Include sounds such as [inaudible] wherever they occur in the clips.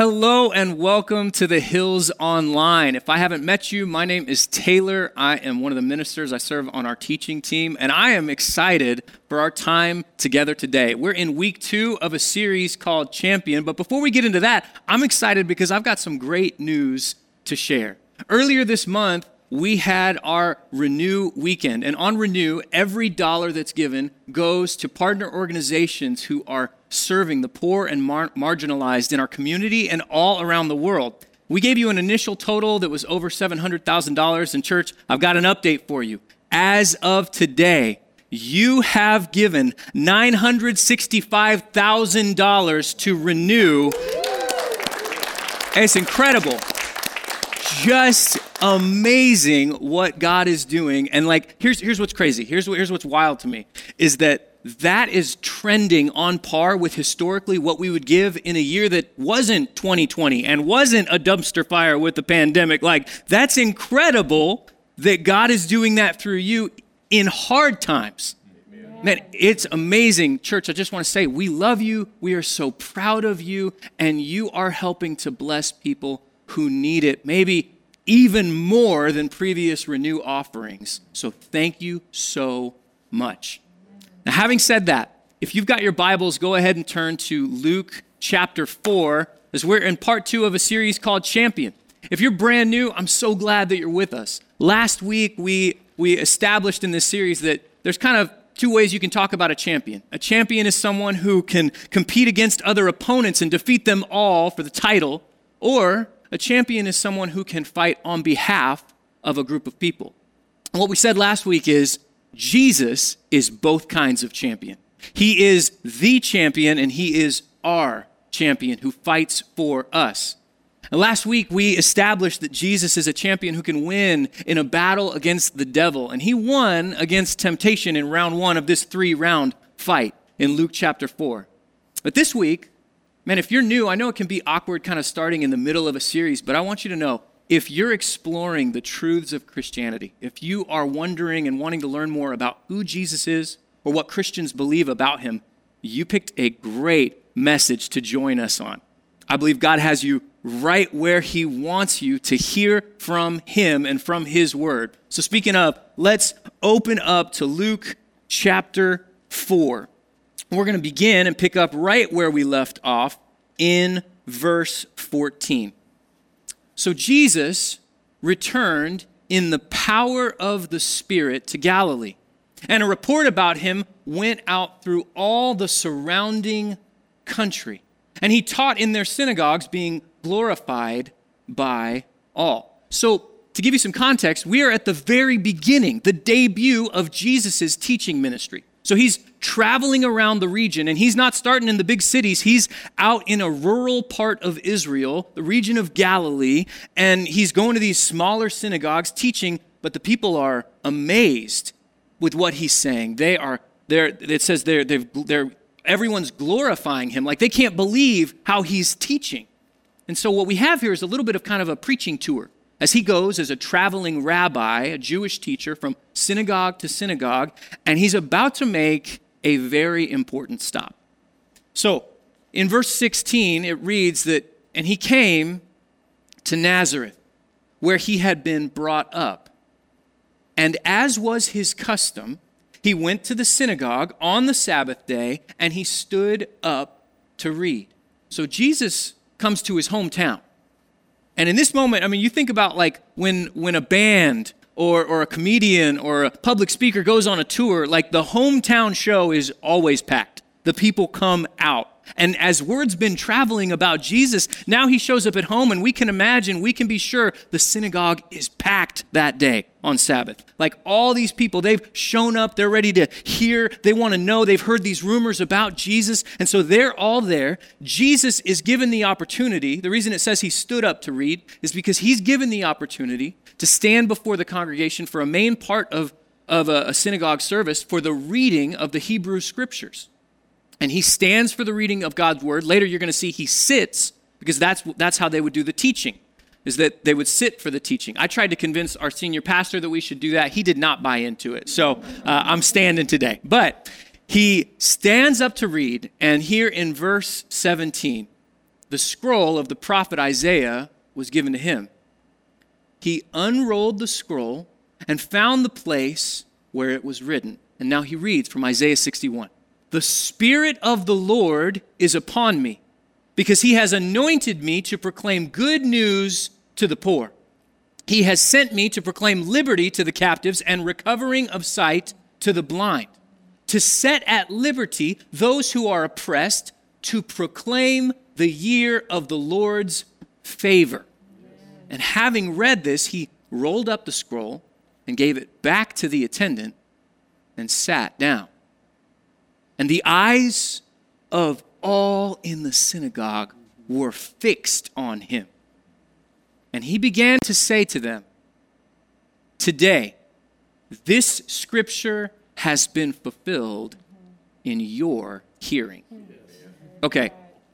Hello and welcome to the Hills Online. If I haven't met you, my name is Taylor. I am one of the ministers. I serve on our teaching team, and I am excited for our time together today. We're in week two of a series called Champion, but before we get into that, I'm excited because I've got some great news to share. Earlier this month, we had our Renew weekend. And on Renew, every dollar that's given goes to partner organizations who are serving the poor and mar- marginalized in our community and all around the world. We gave you an initial total that was over $700,000 in church. I've got an update for you. As of today, you have given $965,000 to Renew. It's incredible just amazing what God is doing. And like, here's, here's what's crazy. Here's, what, here's what's wild to me is that that is trending on par with historically what we would give in a year that wasn't 2020 and wasn't a dumpster fire with the pandemic. Like, that's incredible that God is doing that through you in hard times. Man, it's amazing. Church, I just want to say we love you. We are so proud of you, and you are helping to bless people who need it, maybe even more than previous renew offerings. So thank you so much. Now, having said that, if you've got your Bibles, go ahead and turn to Luke chapter 4, as we're in part two of a series called Champion. If you're brand new, I'm so glad that you're with us. Last week, we, we established in this series that there's kind of two ways you can talk about a champion. A champion is someone who can compete against other opponents and defeat them all for the title, or a champion is someone who can fight on behalf of a group of people. And what we said last week is Jesus is both kinds of champion. He is the champion and he is our champion who fights for us. And last week we established that Jesus is a champion who can win in a battle against the devil. And he won against temptation in round one of this three round fight in Luke chapter 4. But this week, Man, if you're new, I know it can be awkward kind of starting in the middle of a series, but I want you to know if you're exploring the truths of Christianity, if you are wondering and wanting to learn more about who Jesus is or what Christians believe about him, you picked a great message to join us on. I believe God has you right where he wants you to hear from him and from his word. So, speaking of, let's open up to Luke chapter 4. We're going to begin and pick up right where we left off in verse 14. So Jesus returned in the power of the Spirit to Galilee, and a report about him went out through all the surrounding country. And he taught in their synagogues, being glorified by all. So, to give you some context, we are at the very beginning, the debut of Jesus' teaching ministry. So he's traveling around the region, and he's not starting in the big cities. He's out in a rural part of Israel, the region of Galilee, and he's going to these smaller synagogues teaching, but the people are amazed with what he's saying. They are, they're, it says they're, they're, they're, everyone's glorifying him. Like they can't believe how he's teaching. And so what we have here is a little bit of kind of a preaching tour as he goes as a traveling rabbi, a Jewish teacher from synagogue to synagogue, and he's about to make a very important stop. So, in verse 16, it reads that, and he came to Nazareth, where he had been brought up. And as was his custom, he went to the synagogue on the Sabbath day and he stood up to read. So Jesus comes to his hometown. And in this moment, I mean, you think about like when, when a band or, or a comedian or a public speaker goes on a tour, like the hometown show is always packed. The people come out. And as word's been traveling about Jesus, now he shows up at home, and we can imagine, we can be sure the synagogue is packed that day on Sabbath. Like all these people, they've shown up, they're ready to hear, they want to know, they've heard these rumors about Jesus, and so they're all there. Jesus is given the opportunity. The reason it says he stood up to read is because he's given the opportunity to stand before the congregation for a main part of, of a, a synagogue service for the reading of the Hebrew scriptures and he stands for the reading of God's word. Later, you're going to see he sits because that's, that's how they would do the teaching, is that they would sit for the teaching. I tried to convince our senior pastor that we should do that. He did not buy into it. So uh, I'm standing today. But he stands up to read, and here in verse 17, the scroll of the prophet Isaiah was given to him. He unrolled the scroll and found the place where it was written. And now he reads from Isaiah 61 The Spirit of the Lord is upon me, because he has anointed me to proclaim good news to the poor. He has sent me to proclaim liberty to the captives and recovering of sight to the blind, to set at liberty those who are oppressed, to proclaim the year of the Lord's favor. And having read this, he rolled up the scroll and gave it back to the attendant and sat down. And the eyes of all in the synagogue were fixed on him. And he began to say to them, Today, this scripture has been fulfilled in your hearing. Okay,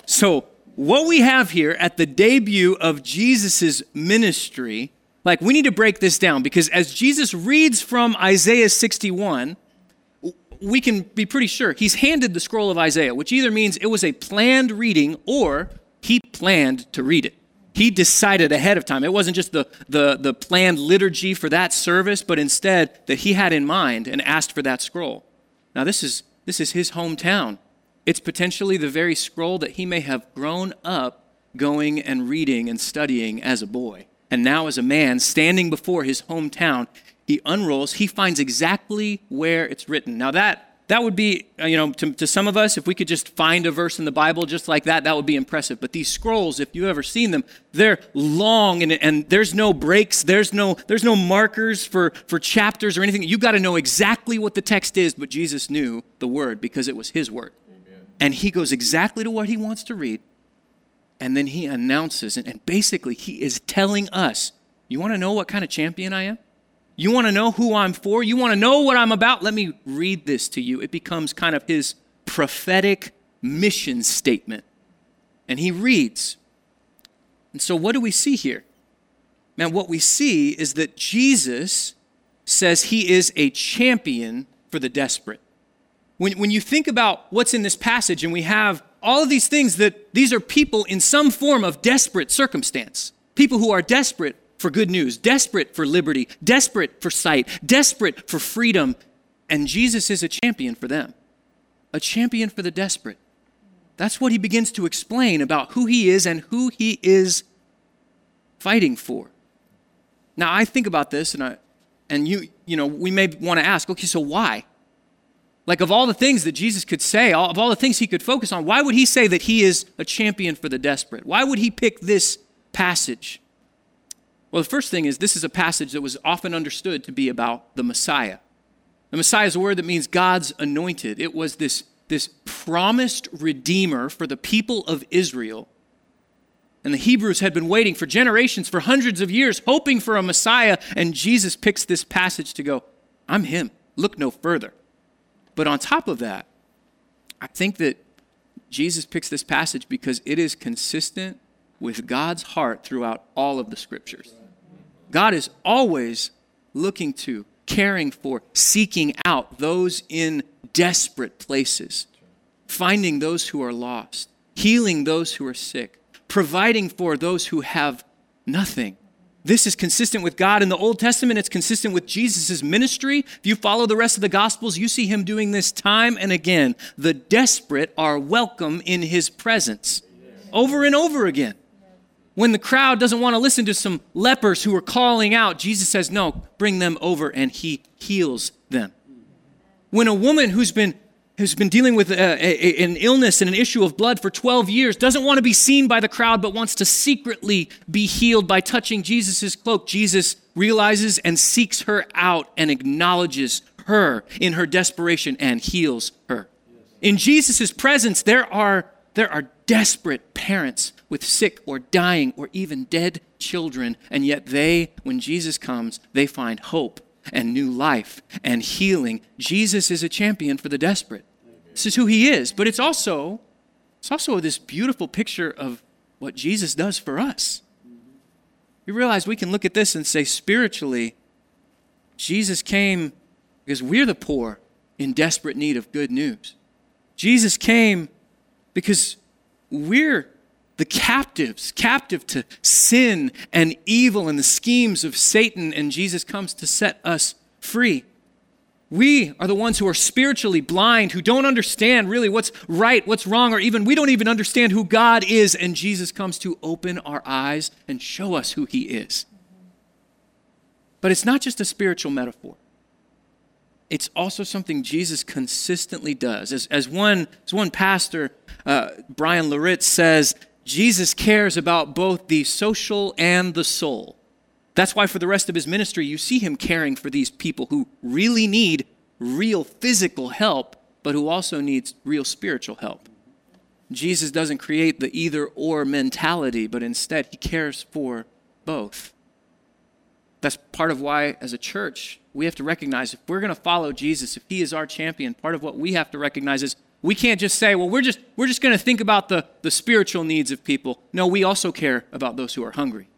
so what we have here at the debut of Jesus' ministry, like we need to break this down because as Jesus reads from Isaiah 61, we can be pretty sure he's handed the scroll of Isaiah, which either means it was a planned reading or he planned to read it. He decided ahead of time. It wasn't just the, the, the planned liturgy for that service, but instead that he had in mind and asked for that scroll. Now, this is, this is his hometown. It's potentially the very scroll that he may have grown up going and reading and studying as a boy. And now, as a man standing before his hometown, he unrolls, he finds exactly where it's written. Now, that that would be, uh, you know, to, to, some of us, if we could just find a verse in the Bible just like that, that would be impressive. But these scrolls, if you've ever seen them, they're long and, and there's no breaks, there's no, there's no markers for, for chapters or anything. You got to know exactly what the text is, but Jesus knew the word because it was his word. Amen. And he goes exactly to what he wants to read. And then he announces, and, and basically he is telling us, you want to know what kind of champion I am? You want to know who I'm for? You want to know what I'm about? Let me read this to you. It becomes kind of his prophetic mission statement. And he reads. And so, what do we see here? Man, what we see is that Jesus says he is a champion for the desperate. When, when you think about what's in this passage, and we have all of these things that these are people in some form of desperate circumstance, people who are desperate for good news, desperate for liberty, desperate for sight, desperate for freedom. And Jesus is a champion for them, a champion for the desperate. That's what he begins to explain about who he is and who he is fighting for. Now, I think about this, and, I, and you, you know, we may want to ask, okay, so why? Like, of all the things that Jesus could say, all, of all the things he could focus on, why would he say that he is a champion for the desperate? Why would he pick this passage? Well, the first thing is this is a passage that was often understood to be about the Messiah. The Messiah is a word that means God's anointed. It was this, this promised redeemer for the people of Israel. And the Hebrews had been waiting for generations, for hundreds of years, hoping for a Messiah. And Jesus picks this passage to go, I'm him. Look no further. But on top of that, I think that Jesus picks this passage because it is consistent with God's heart throughout all of the scriptures. God is always looking to, caring for, seeking out those in desperate places, finding those who are lost, healing those who are sick, providing for those who have nothing. This is consistent with God in the Old Testament. It's consistent with Jesus' ministry. If you follow the rest of the Gospels, you see him doing this time and again. The desperate are welcome in his presence over and over again. When the crowd doesn't want to listen to some lepers who are calling out, Jesus says, No, bring them over, and he heals them. When a woman who's been who's been dealing with uh, a, a, an illness and an issue of blood for 12 years doesn't want to be seen by the crowd but wants to secretly be healed by touching jesus' cloak jesus realizes and seeks her out and acknowledges her in her desperation and heals her in jesus' presence there are there are desperate parents with sick or dying or even dead children, and yet they, when Jesus comes, they find hope and new life and healing. Jesus is a champion for the desperate. This is who he is, but it's also it's also this beautiful picture of what Jesus does for us. You realize we can look at this and say spiritually Jesus came because we're the poor in desperate need of good news. Jesus came because we're the captives, captive to sin and evil and the schemes of Satan, and Jesus comes to set us free. We are the ones who are spiritually blind, who don't understand really what's right, what's wrong, or even we don't even understand who God is, and Jesus comes to open our eyes and show us who He is. But it's not just a spiritual metaphor it's also something Jesus consistently does. As, as, one, as one pastor, uh, Bryan Loritts, says, Jesus cares about both the social and the soul. That's why, for the rest of his ministry, you see him caring for these people who really need real physical help, but who also needs real spiritual help. Jesus doesn't create the either or mentality, but instead, he cares for both. That's part of why, as a church, we have to recognize if we're going to follow Jesus, if he is our champion, part of what we have to recognize is we can't just say, well, we're just, we're just going to think about the, the spiritual needs of people. No, we also care about those who are hungry.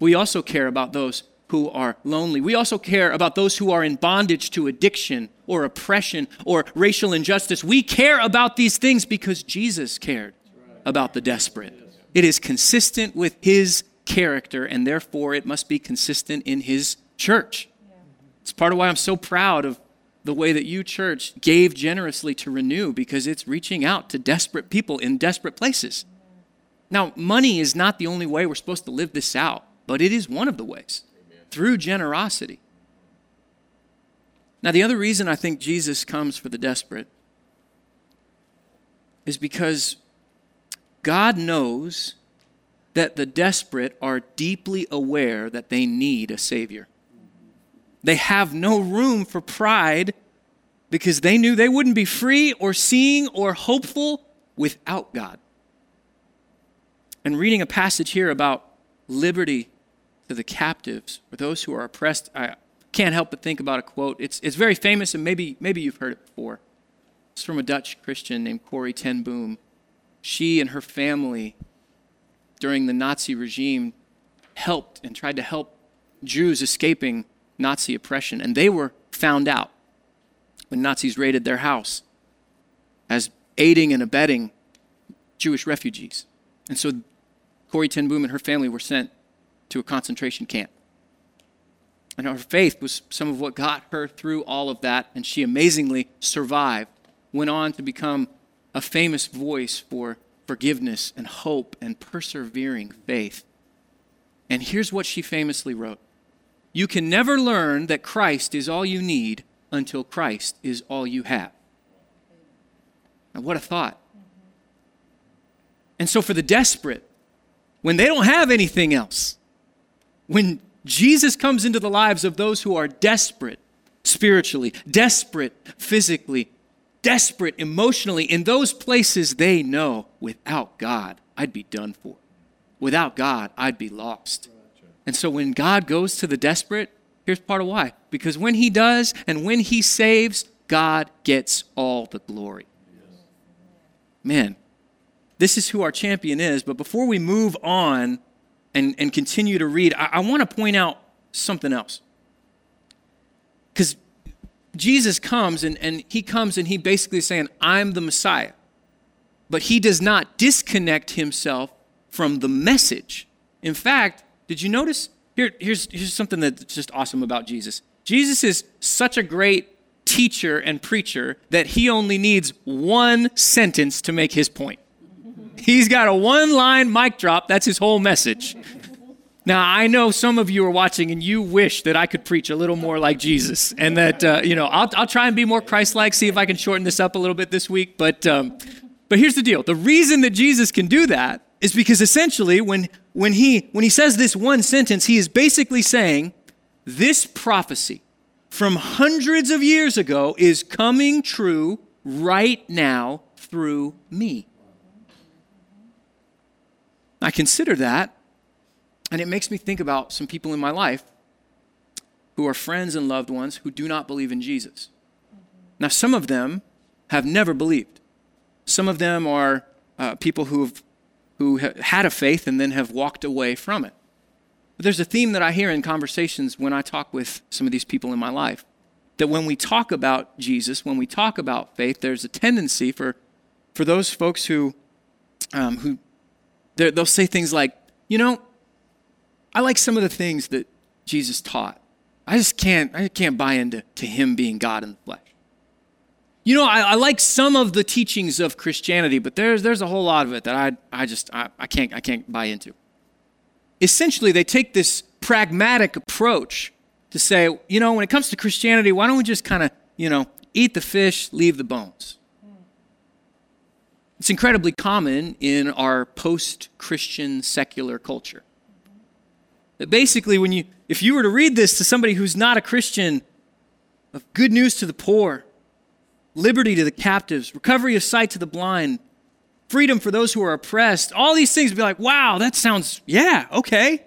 We also care about those who are lonely. We also care about those who are in bondage to addiction or oppression or racial injustice. We care about these things because Jesus cared about the desperate. It is consistent with his character, and therefore it must be consistent in his church. It's part of why I'm so proud of the way that you, church, gave generously to Renew because it's reaching out to desperate people in desperate places. Now, money is not the only way we're supposed to live this out, but it is one of the ways Amen. through generosity. Now, the other reason I think Jesus comes for the desperate is because God knows that the desperate are deeply aware that they need a Savior. They have no room for pride because they knew they wouldn't be free or seeing or hopeful without God. And reading a passage here about liberty to the captives or those who are oppressed, I can't help but think about a quote. It's, it's very famous, and maybe, maybe you've heard it before. It's from a Dutch Christian named Corrie ten Boom. She and her family, during the Nazi regime, helped and tried to help Jews escaping Nazi oppression. And they were found out when Nazis raided their house as aiding and abetting Jewish refugees. And so Corrie ten Boom and her family were sent to a concentration camp. And her faith was some of what got her through all of that, and she amazingly survived, went on to become a famous voice for forgiveness and hope and persevering faith. And here's what she famously wrote you can never learn that Christ is all you need until Christ is all you have. Now, what a thought. And so, for the desperate, when they don't have anything else, when Jesus comes into the lives of those who are desperate spiritually, desperate physically, desperate emotionally, in those places they know without God, I'd be done for. Without God, I'd be lost. And so when God goes to the desperate, here's part of why. Because when he does and when he saves, God gets all the glory. Man, this is who our champion is. But before we move on and, and continue to read, I, I want to point out something else. Because Jesus comes and, and he comes and he basically is saying, I'm the Messiah. But he does not disconnect himself from the message. In fact, did you notice? Here, here's, here's something that's just awesome about Jesus. Jesus is such a great teacher and preacher that he only needs one sentence to make his point. He's got a one line mic drop, that's his whole message. Now, I know some of you are watching and you wish that I could preach a little more like Jesus and that, uh, you know, I'll, I'll try and be more Christ like, see if I can shorten this up a little bit this week. But, um, but here's the deal the reason that Jesus can do that is because essentially when, when, he, when he says this one sentence, he is basically saying this prophecy from hundreds of years ago is coming true right now through me. I consider that, and it makes me think about some people in my life who are friends and loved ones who do not believe in Jesus. Now, some of them have never believed. Some of them are uh, people who have who had a faith and then have walked away from it. But there's a theme that I hear in conversations when I talk with some of these people in my life that when we talk about Jesus, when we talk about faith, there's a tendency for, for those folks who, um, who they'll say things like, you know, I like some of the things that Jesus taught. I just can't, I can't buy into to him being God in the flesh. You know, I, I, like some of the teachings of Christianity, but there's, there's a whole lot of it that I, I just I, I, can't, I can't buy into. Essentially, they take this pragmatic approach to say, you know, when it comes to Christianity, why don't we just kind of, you know, eat the fish, leave the bones? It's incredibly common in our post Christian secular culture. That basically, when you, if you were to read this to somebody who's not a Christian, of good news to the poor, liberty to the captives, recovery of sight to the blind, freedom for those who are oppressed, all these things would be like, wow, that sounds, yeah, okay.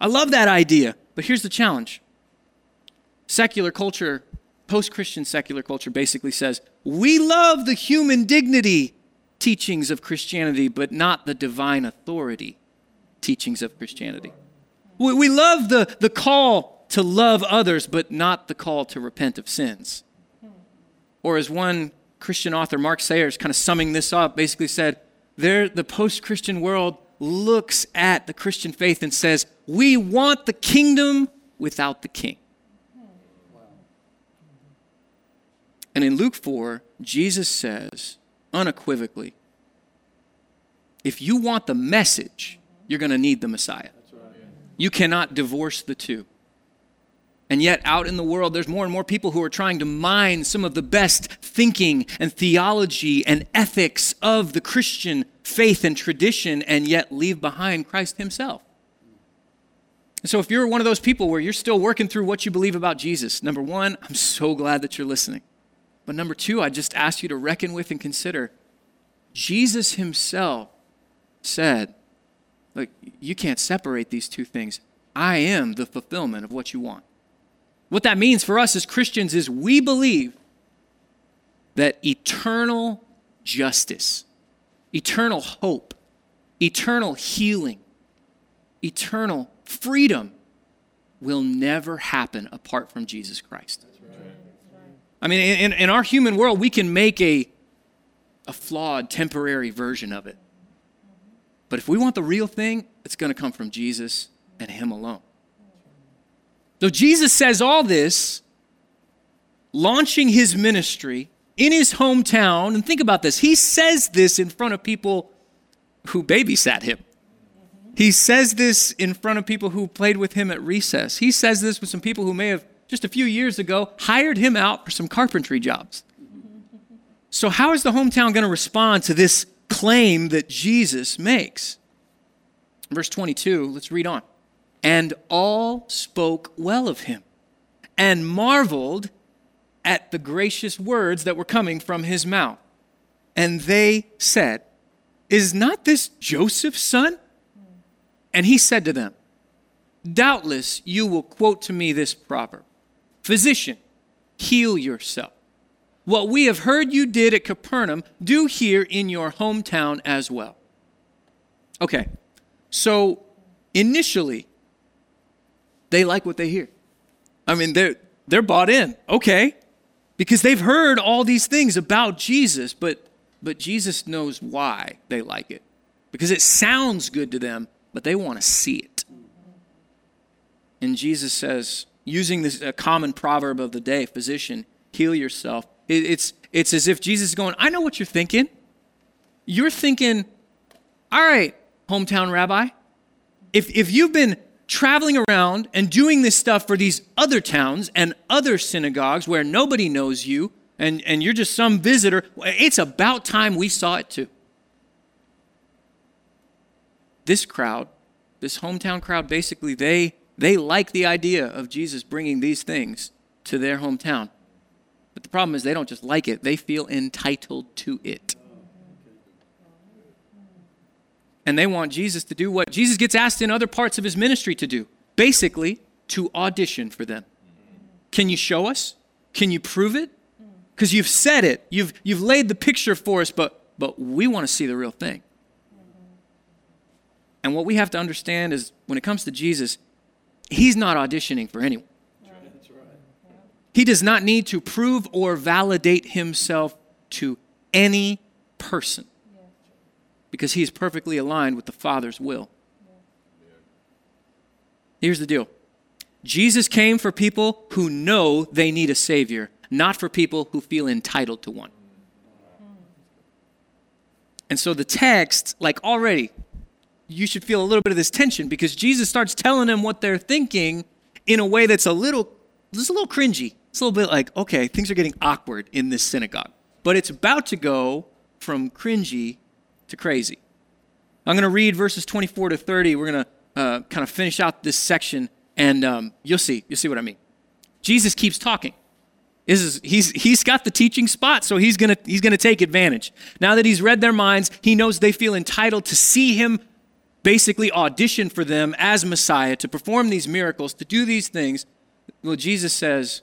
I love that idea. But here's the challenge secular culture, post Christian secular culture, basically says, we love the human dignity teachings of Christianity, but not the divine authority teachings of Christianity. We, we love the, the call to love others, but not the call to repent of sins. Or as one Christian author, Mark Sayers, kind of summing this up, basically said, there, the post Christian world looks at the Christian faith and says, We want the kingdom without the king. And in Luke 4, Jesus says unequivocally, if you want the message, you're going to need the Messiah. You cannot divorce the two. And yet, out in the world, there's more and more people who are trying to mine some of the best thinking and theology and ethics of the Christian faith and tradition, and yet leave behind Christ Himself. And so, if you're one of those people where you're still working through what you believe about Jesus, number one, I'm so glad that you're listening. But number two, I just ask you to reckon with and consider Jesus Himself said, Look, you can't separate these two things. I am the fulfillment of what you want. What that means for us as Christians is we believe that eternal justice, eternal hope, eternal healing, eternal freedom will never happen apart from Jesus Christ. I mean, in, in our human world, we can make a, a flawed, temporary version of it. But if we want the real thing, it's going to come from Jesus and Him alone. So Jesus says all this, launching his ministry in his hometown. And think about this he says this in front of people who babysat him. He says this in front of people who played with him at recess. He says this with some people who may have, just a few years ago, hired him out for some carpentry jobs. So, how is the hometown going to respond to this claim that Jesus makes? Verse 22, let's read on. And all spoke well of him and marveled at the gracious words that were coming from his mouth. And they said, Is not this Joseph's son? And he said to them, Doubtless you will quote to me this proverb Physician, heal yourself. What we have heard you did at Capernaum, do here in your hometown as well. Okay, so initially, they like what they hear. I mean, they're, they're bought in. Okay. Because they've heard all these things about Jesus, but, but Jesus knows why they like it. Because it sounds good to them, but they want to see it. And Jesus says, using this a common proverb of the day, physician, heal yourself. It, it's, it's as if Jesus is going, I know what you're thinking. You're thinking, all right, hometown rabbi, if, if you've been traveling around and doing this stuff for these other towns and other synagogues where nobody knows you and, and you're just some visitor, it's about time we saw it too. This crowd, this hometown crowd, basically, they, they like the idea of Jesus bringing these things to their hometown. But the problem is they don't just like it, they feel entitled to it. and they want Jesus to do what Jesus gets asked in other parts of his ministry to do basically, to audition for them. Can you show us? Can you prove it? Because you've said it, you've, you've laid the picture for us, but, but we want to see the real thing. And what we have to understand is when it comes to Jesus, he's not auditioning for anyone. He does not need to prove or validate himself to any person. because he is perfectly aligned with the Father's will. Here's the deal Jesus came for people who know they need a Savior, not for people who feel entitled to one. And so the text, like already, you should feel a little bit of this tension because Jesus starts telling them what they're thinking in a way that's a little, just a little cringy. It's a little bit like, okay, things are getting awkward in this synagogue. But it's about to go from cringy to crazy. I'm going to read verses 24 to 30. We're going to uh, kind of finish out this section, and um, you'll see. You'll see what I mean. Jesus keeps talking. Is, he's, he's got the teaching spot, so he's going he's gonna take advantage. Now that he's read their minds, he knows they feel entitled to see him basically audition for them as Messiah, to perform these miracles, to do these things. Well, Jesus says,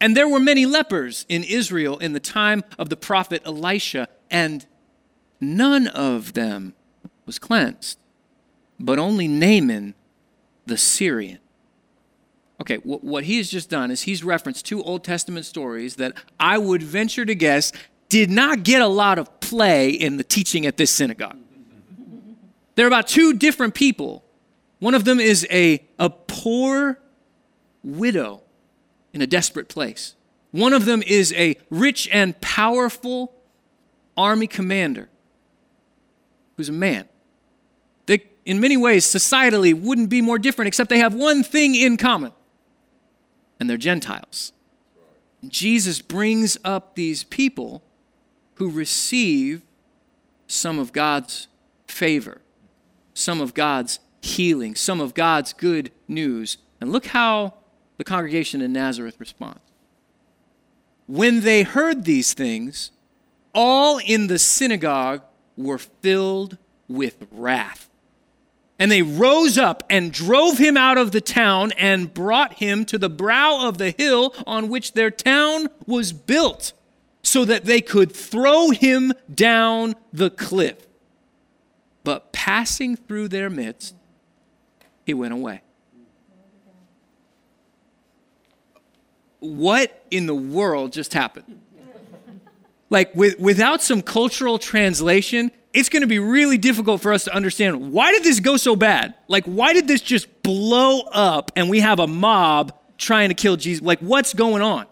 And there were many lepers in Israel in the time of the prophet Elisha, and none of them was cleansed, but only Naaman the Syrian. Okay, what he has just done is he's referenced two Old Testament stories that I would venture to guess did not get a lot of play in the teaching at this synagogue. They're about two different people. One of them is a, a poor widow in a desperate place. One of them is a rich and powerful army commander who's a man. They, in many ways, societally, wouldn't be more different, except they have one thing in common, and they're Gentiles. Jesus brings up these people who receive some of God's favor, some of God's healing, some of God's good news. And look how the congregation in Nazareth responds. When they heard these things, all in the synagogue were filled with wrath. And they rose up and drove him out of the town and brought him to the brow of the hill on which their town was built, so that they could throw him down the cliff. But passing through their midst, he went away. What in the world just happened? like with, without some cultural translation, it's going to be really difficult for us to understand why did this go so bad? Like, why did this just blow up and we have a mob trying to kill Jesus? Like, what's going on?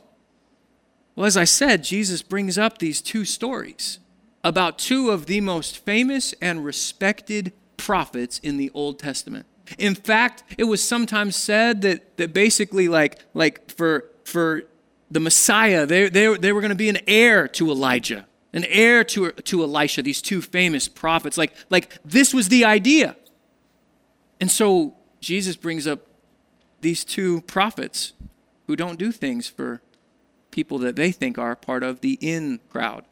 Well, as I said, Jesus brings up these two stories about two of the most famous and respected prophets in the Old Testament. In fact, it was sometimes said that, that basically, like, like for, for the Messiah. They, they, they were going to be an heir to Elijah, an heir to, to Elisha, these two famous prophets. Like, like this was the idea. And so Jesus brings up these two prophets who don't do things for people that they think are part of the in crowd.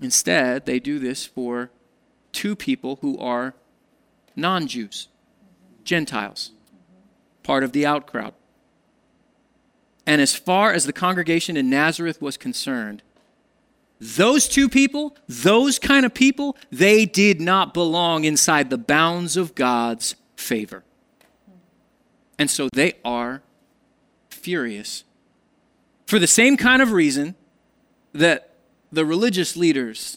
Instead, they do this for two people who are non Jews, Gentiles, part of the out crowd. And as far as the congregation in Nazareth was concerned, those two people, those kind of people, they did not belong inside the bounds of God's favor. And so they are furious. For the same kind of reason that the religious leaders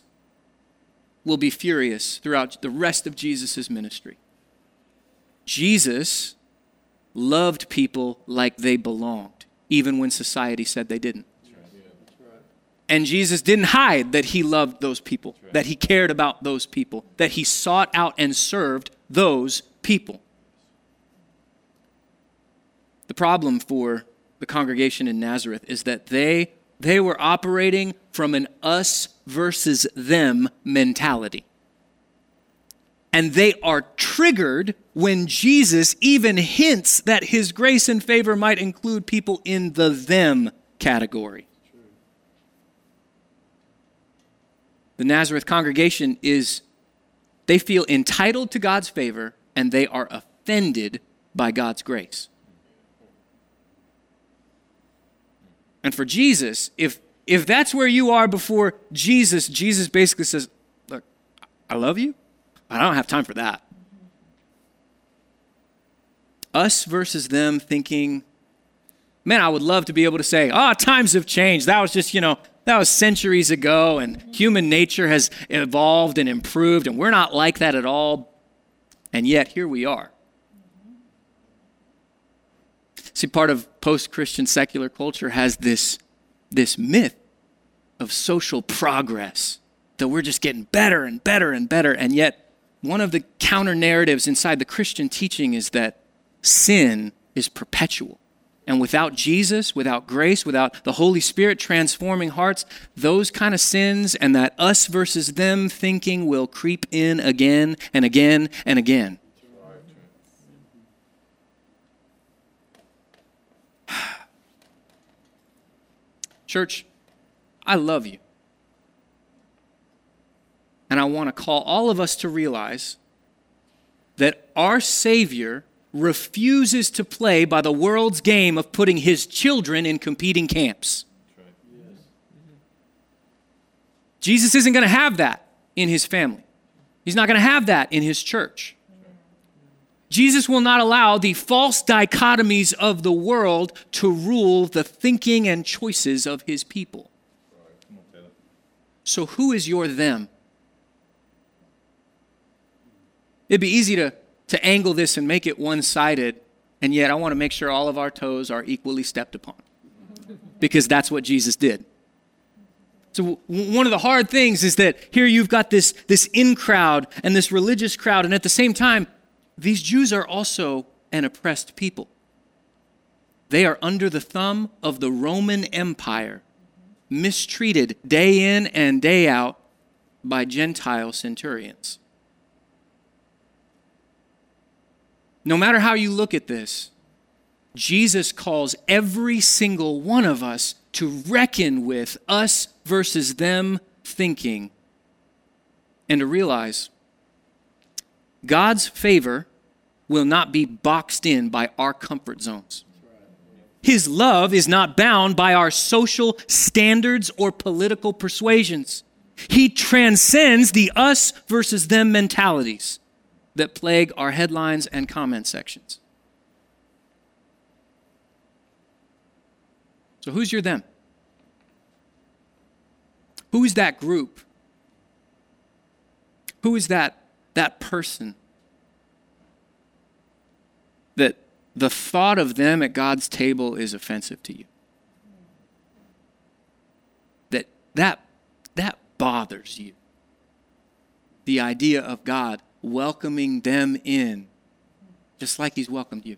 will be furious throughout the rest of Jesus' ministry. Jesus loved people like they belonged even when society said they didn't. And Jesus didn't hide that he loved those people, that he cared about those people, that he sought out and served those people. The problem for the congregation in Nazareth is that they, they were operating from an us versus them mentality. And they are triggered when Jesus even hints that his grace and favor might include people in the them category. The Nazareth congregation is They feel entitled to God's favor and they are offended by God's grace. And for Jesus, if if that's where you are before Jesus, Jesus basically says, "Look, I love you. I don't have time for that." Us versus them thinking, man, I would love to be able to say, oh, times have changed. That was just, you know, that was centuries ago, and human nature has evolved and improved, and we're not like that at all. And yet, here we are. See, part of post Christian secular culture has this, this myth of social progress that we're just getting better and better and better. And yet, one of the counter narratives inside the Christian teaching is that sin is perpetual. And without Jesus, without grace, without the Holy Spirit transforming hearts, those kind of sins and that us versus them thinking will creep in again and again and again. [sighs] Church, I love you. And I want to call all of us to realize that our Savior refuses to play by the world's game of putting his children in competing camps. Jesus isn't going to have that in his family. He's not going to have that in his church. Jesus will not allow the false dichotomies of the world to rule the thinking and choices of his people. So, who is your them? It'd be easy to to angle this and make it one sided, and yet I want to make sure all of our toes are equally stepped upon because that's what Jesus did. So, one of the hard things is that here you've got this, this in crowd and this religious crowd, and at the same time, these Jews are also an oppressed people. They are under the thumb of the Roman Empire, mistreated day in and day out by Gentile centurions. No matter how you look at this, Jesus calls every single one of us to reckon with us versus them thinking and to realize God's favor will not be boxed in by our comfort zones. His love is not bound by our social standards or political persuasions. He transcends the us versus them mentalities that plague our headlines and comment sections. So, who's your them? Who is that group? Who is that, that person that the thought of them at God's table is offensive to you? That that that bothers you. The idea of God welcoming them in, just like He's welcomed you.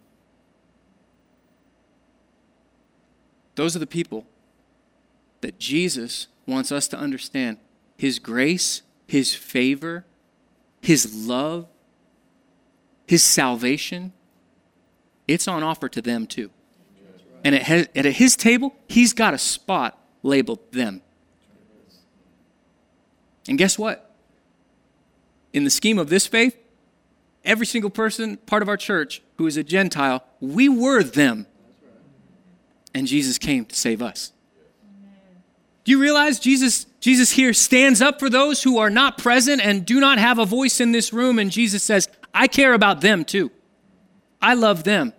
Those are the people that Jesus wants us to understand His grace, His favor, His love, His salvation. It's on offer to them too. And at His table, He's got a spot labeled them. And guess what? In the scheme of this faith, every single person, part of our church, who is a Gentile, we were them. And Jesus came to save us. Do you realize Jesus, Jesus here stands up for those who are not present and do not have a voice in this room? And Jesus says, I care about them too. I love them.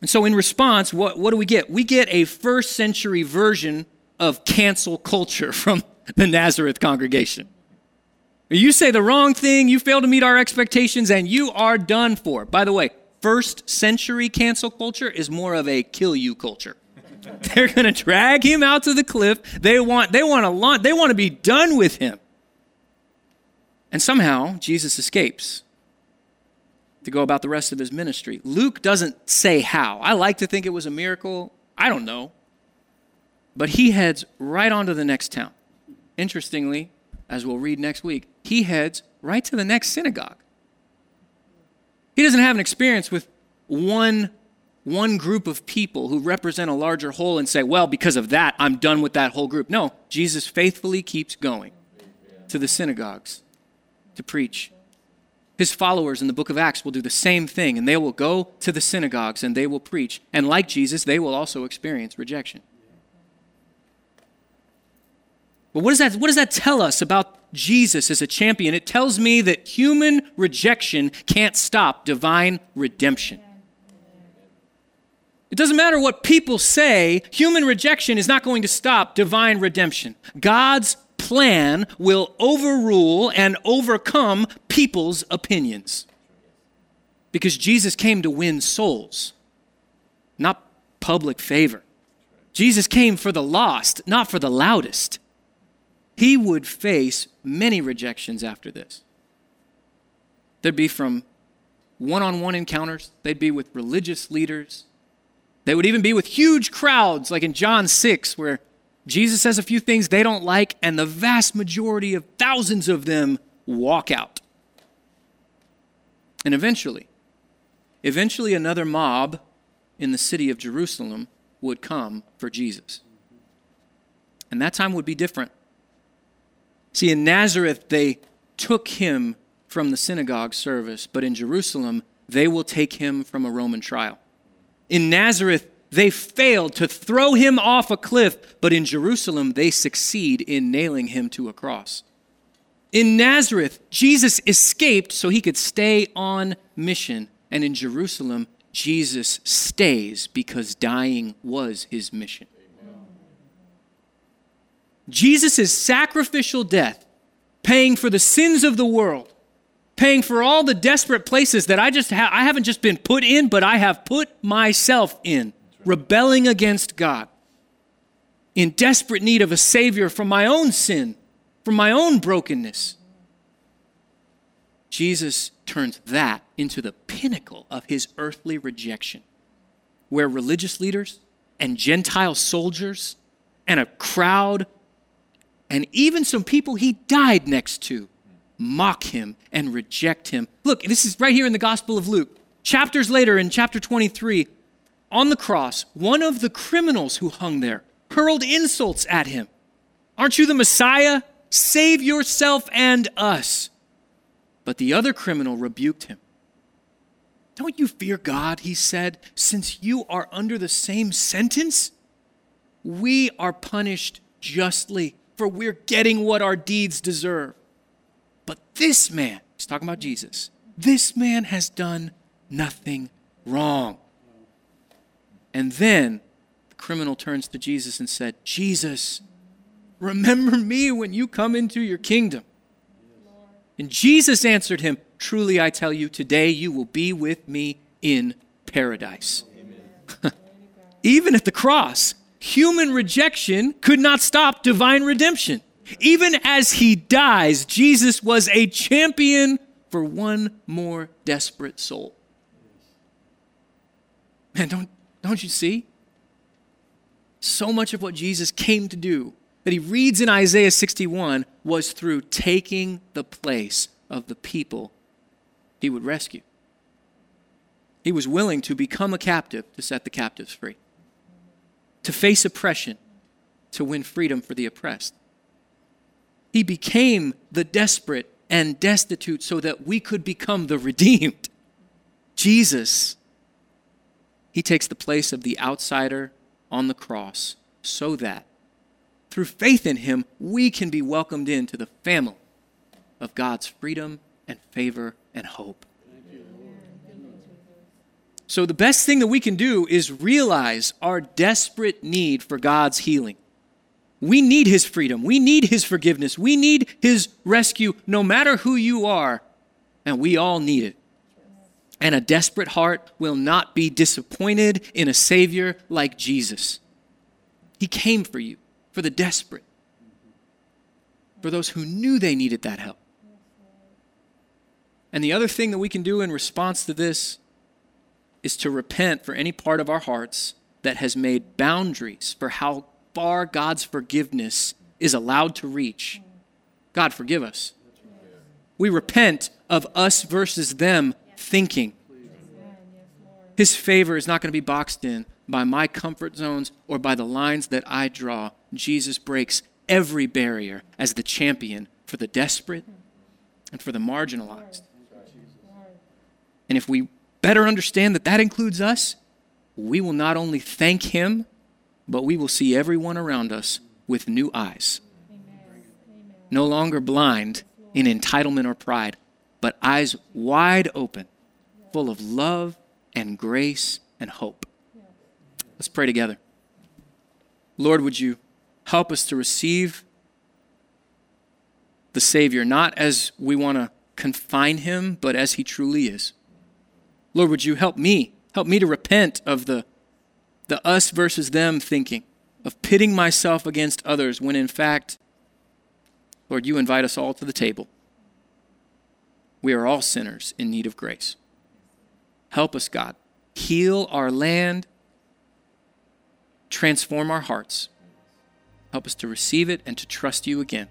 And so, in response, what, what do we get? We get a first century version of cancel culture [laughs] from [laughs] the Nazareth congregation. You say the wrong thing, you fail to meet our expectations, and you are done for. By the way, first century cancel culture is more of a kill you culture. [laughs] They're going to drag him out to the cliff. They want they want to launch, they want to be done with him. And somehow Jesus escapes to go about the rest of his ministry. Luke doesn't say how. I like to think it was a miracle. I don't know. But he heads right on to the next town. Interestingly, as we'll read next week, he heads right to the next synagogue. He doesn't have an experience with one, one group of people who represent a larger whole and say, well, because of that, I'm done with that whole group. No, Jesus faithfully keeps going. to the synagogues to preach. His followers in the book of Acts will do the same thing, and they will go to the synagogues and they will preach. And like Jesus, they will also experience rejection. But what does that, what does that tell us about Jesus as a champion? It tells me that human rejection can't stop divine redemption. It doesn't matter what people say, human rejection is not going to stop divine redemption. God's plan will overrule and overcome people's opinions. Because Jesus came to win souls, not public favor. Jesus came for the lost, not for the loudest. He would face many rejections after this. There'd be from one on one encounters, they'd be with religious leaders, they would even be with huge crowds, like in John 6, where Jesus says a few things they don't like, and the vast majority of thousands of them walk out. And eventually, eventually another mob in the city of Jerusalem would come for Jesus. And that time would be different. See, in Nazareth, they took him from the synagogue service, but in Jerusalem, they will take him from a Roman trial. In Nazareth, they failed to throw him off a cliff, but in Jerusalem, they succeed in nailing him to a cross. In Nazareth, Jesus escaped so he could stay on mission. And in Jerusalem, Jesus stays because dying was his mission. Jesus' sacrificial death, paying for the sins of the world, paying for all the desperate places that I just ha- I haven't just been put in, but I have put myself in, rebelling against God, in desperate need of a savior from my own sin, from my own brokenness. Jesus turns that into the pinnacle of his earthly rejection, where religious leaders and Gentile soldiers and a crowd and even some people he died next to mock him and reject him. Look, this is right here in the Gospel of Luke. Chapters later, in chapter 23, on the cross, one of the criminals who hung there hurled insults at him. Aren't you the Messiah? Save yourself and us. But the other criminal rebuked him. Don't you fear God, he said, since you are under the same sentence? We are punished justly, for we're getting what our deeds deserve. But this man, he's talking about Jesus, this man has done nothing wrong. And then the criminal turns to Jesus and said, Jesus, remember me when you come into your kingdom. And Jesus answered him, Truly I tell you, today you will be with me in paradise. [laughs] Even at the cross, human rejection could not stop divine redemption. Even as he dies, Jesus was a champion for one more desperate soul. Man, don't, don't you see? So much of what Jesus came to do that he reads in Isaiah 61 was through taking the place of the people he would rescue. He was willing to become a captive to set the captives free, to face oppression, to win freedom for the oppressed. He became the desperate and destitute so that we could become the redeemed. Jesus, He takes the place of the outsider on the cross so that through faith in Him, we can be welcomed into the family of God's freedom and favor and hope. So, the best thing that we can do is realize our desperate need for God's healing. We need his freedom. We need his forgiveness. We need his rescue, no matter who you are. And we all need it. And a desperate heart will not be disappointed in a Savior like Jesus. He came for you, for the desperate, for those who knew they needed that help. And the other thing that we can do in response to this is to repent for any part of our hearts that has made boundaries for how far God's forgiveness is allowed to reach. God, forgive us. We repent of us versus them thinking. His favor is not going to be boxed in by my comfort zones or by the lines that I draw. Jesus breaks every barrier as the champion for the desperate, and for the marginalized. And if we better understand that that includes us, we will not only thank Him, but we will see everyone around us with new eyes. No longer blind in entitlement or pride, but eyes wide open, full of love and grace and hope. Let's pray together. Lord, would you help us to receive the Savior, not as we want to confine him, but as he truly is. Lord, would you help me? Help me to repent of the, the us versus them thinking, of pitting myself against others, when in fact, Lord, you invite us all to the table. We are all sinners in need of grace. Help us, God. Heal our land, transform our hearts. Help us to receive it and to trust you again.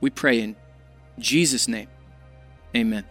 We pray in Jesus' name. Amen.